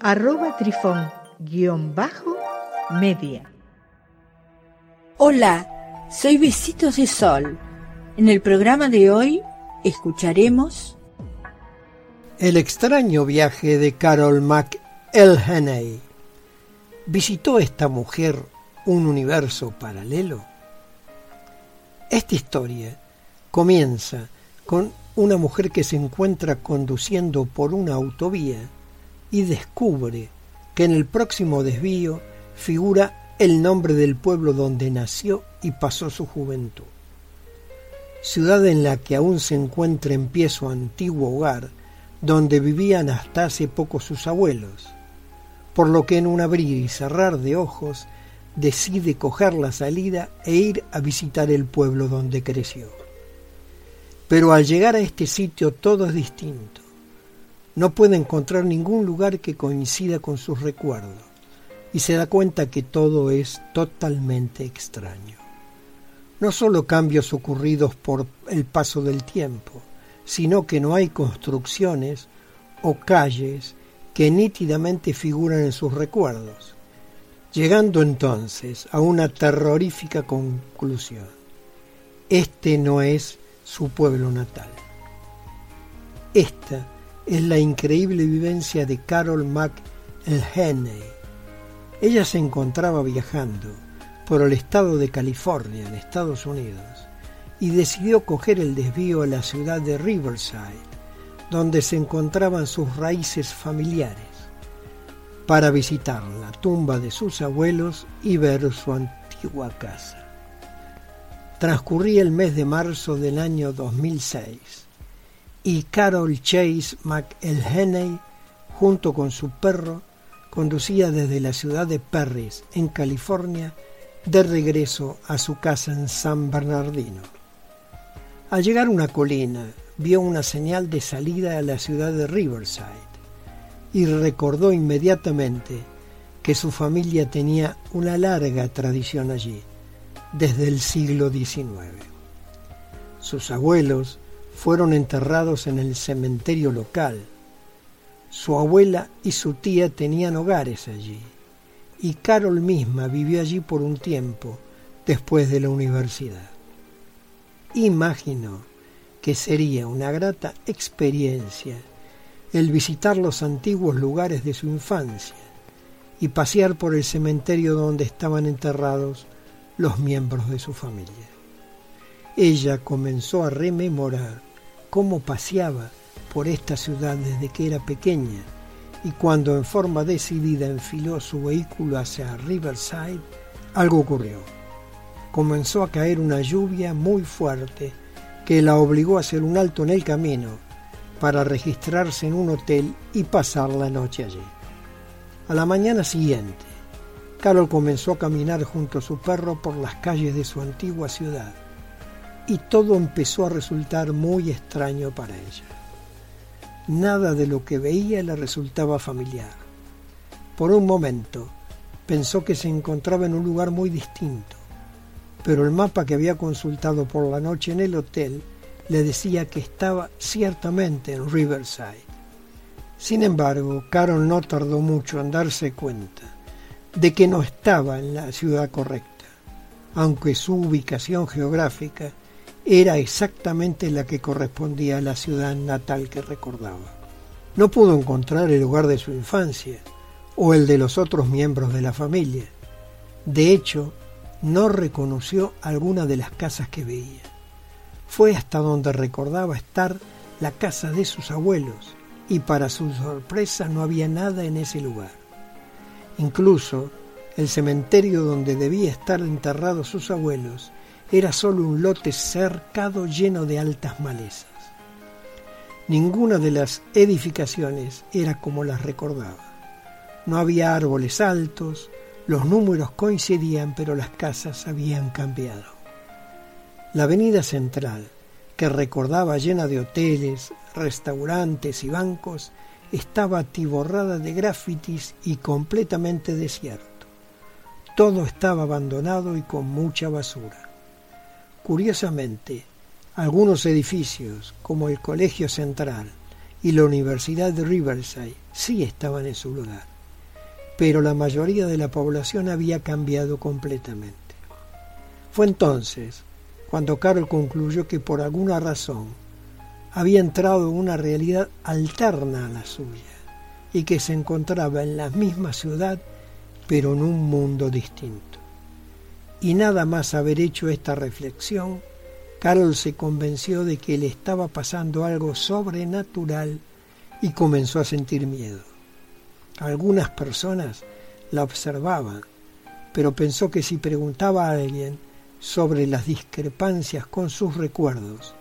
arroba trifón-media. Hola, soy Besitos de Sol. En el programa de hoy escucharemos El extraño viaje de Carol McElhenney. ¿Visitó esta mujer un universo paralelo? Esta historia comienza con una mujer que se encuentra conduciendo por una autovía y descubre que en el próximo desvío figura el nombre del pueblo donde nació y pasó su juventud. Ciudad en la que aún se encuentra en pie su antiguo hogar, donde vivían hasta hace poco sus abuelos, por lo que en un abrir y cerrar de ojos decide coger la salida e ir a visitar el pueblo donde creció. Pero al llegar a este sitio todo es distinto. No puede encontrar ningún lugar que coincida con sus recuerdos y se da cuenta que todo es totalmente extraño. No solo cambios ocurridos por el paso del tiempo, sino que no hay construcciones o calles que nítidamente figuran en sus recuerdos, llegando entonces a una terrorífica conclusión. Este no es su pueblo natal. Esta es la increíble vivencia de Carol McElhenney. Ella se encontraba viajando por el estado de California, en Estados Unidos, y decidió coger el desvío a la ciudad de Riverside, donde se encontraban sus raíces familiares, para visitar la tumba de sus abuelos y ver su antigua casa. Transcurría el mes de marzo del año 2006 y Carol Chase McElhenney, junto con su perro, conducía desde la ciudad de Perris, en California, de regreso a su casa en San Bernardino. Al llegar a una colina, vio una señal de salida a la ciudad de Riverside y recordó inmediatamente que su familia tenía una larga tradición allí desde el siglo XIX. Sus abuelos fueron enterrados en el cementerio local. Su abuela y su tía tenían hogares allí, y Carol misma vivió allí por un tiempo después de la universidad. Imaginó que sería una grata experiencia el visitar los antiguos lugares de su infancia y pasear por el cementerio donde estaban enterrados los miembros de su familia. Ella comenzó a rememorar cómo paseaba por esta ciudad desde que era pequeña y cuando en forma decidida enfiló su vehículo hacia Riverside, algo ocurrió. Comenzó a caer una lluvia muy fuerte que la obligó a hacer un alto en el camino para registrarse en un hotel y pasar la noche allí. A la mañana siguiente, Carol comenzó a caminar junto a su perro por las calles de su antigua ciudad y todo empezó a resultar muy extraño para ella. Nada de lo que veía le resultaba familiar. Por un momento pensó que se encontraba en un lugar muy distinto, pero el mapa que había consultado por la noche en el hotel le decía que estaba ciertamente en Riverside. Sin embargo, Carol no tardó mucho en darse cuenta de que no estaba en la ciudad correcta, aunque su ubicación geográfica era exactamente la que correspondía a la ciudad natal que recordaba. No pudo encontrar el lugar de su infancia o el de los otros miembros de la familia. De hecho, no reconoció alguna de las casas que veía. Fue hasta donde recordaba estar la casa de sus abuelos y para su sorpresa no había nada en ese lugar. Incluso el cementerio donde debía estar enterrados sus abuelos era solo un lote cercado lleno de altas malezas. Ninguna de las edificaciones era como las recordaba. No había árboles altos, los números coincidían, pero las casas habían cambiado. La avenida central, que recordaba llena de hoteles, restaurantes y bancos, estaba atiborrada de grafitis y completamente desierto. Todo estaba abandonado y con mucha basura. Curiosamente, algunos edificios, como el Colegio Central y la Universidad de Riverside, sí estaban en su lugar, pero la mayoría de la población había cambiado completamente. Fue entonces cuando Carol concluyó que por alguna razón había entrado en una realidad alterna a la suya y que se encontraba en la misma ciudad pero en un mundo distinto. Y nada más haber hecho esta reflexión, Carol se convenció de que le estaba pasando algo sobrenatural y comenzó a sentir miedo. Algunas personas la observaban, pero pensó que si preguntaba a alguien sobre las discrepancias con sus recuerdos,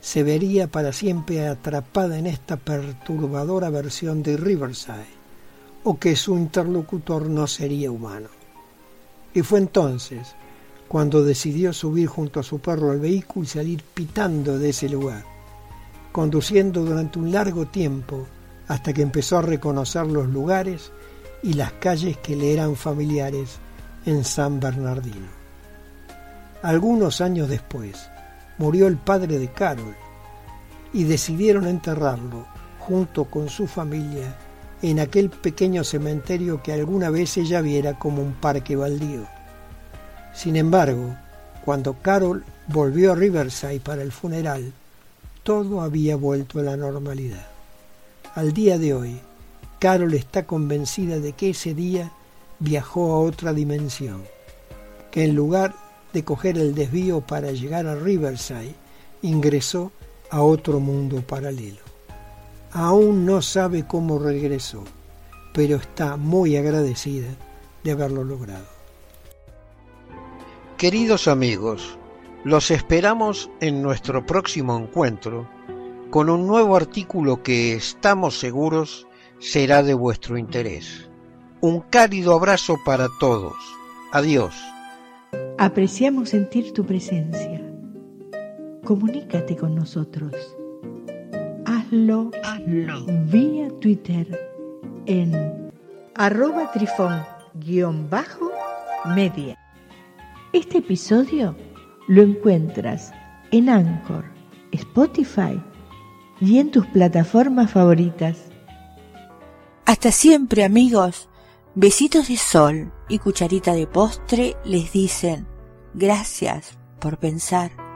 se vería para siempre atrapada en esta perturbadora versión de Riverside, o que su interlocutor no sería humano. Y fue entonces cuando decidió subir junto a su perro al vehículo y salir pitando de ese lugar, conduciendo durante un largo tiempo hasta que empezó a reconocer los lugares y las calles que le eran familiares en San Bernardino. Algunos años después murió el padre de Carol y decidieron enterrarlo junto con su familia en aquel pequeño cementerio que alguna vez ella viera como un parque baldío. Sin embargo, cuando Carol volvió a Riverside para el funeral, todo había vuelto a la normalidad. Al día de hoy, Carol está convencida de que ese día viajó a otra dimensión, que en lugar de coger el desvío para llegar a Riverside, ingresó a otro mundo paralelo. Aún no sabe cómo regresó, pero está muy agradecida de haberlo logrado. Queridos amigos, los esperamos en nuestro próximo encuentro con un nuevo artículo que estamos seguros será de vuestro interés. Un cálido abrazo para todos. Adiós. Apreciamos sentir tu presencia. Comunícate con nosotros. Hazlo, vía Twitter en arroba trifón-media. Este episodio lo encuentras en Anchor, Spotify y en tus plataformas favoritas. Hasta siempre amigos. Besitos de sol y cucharita de postre les dicen gracias por pensar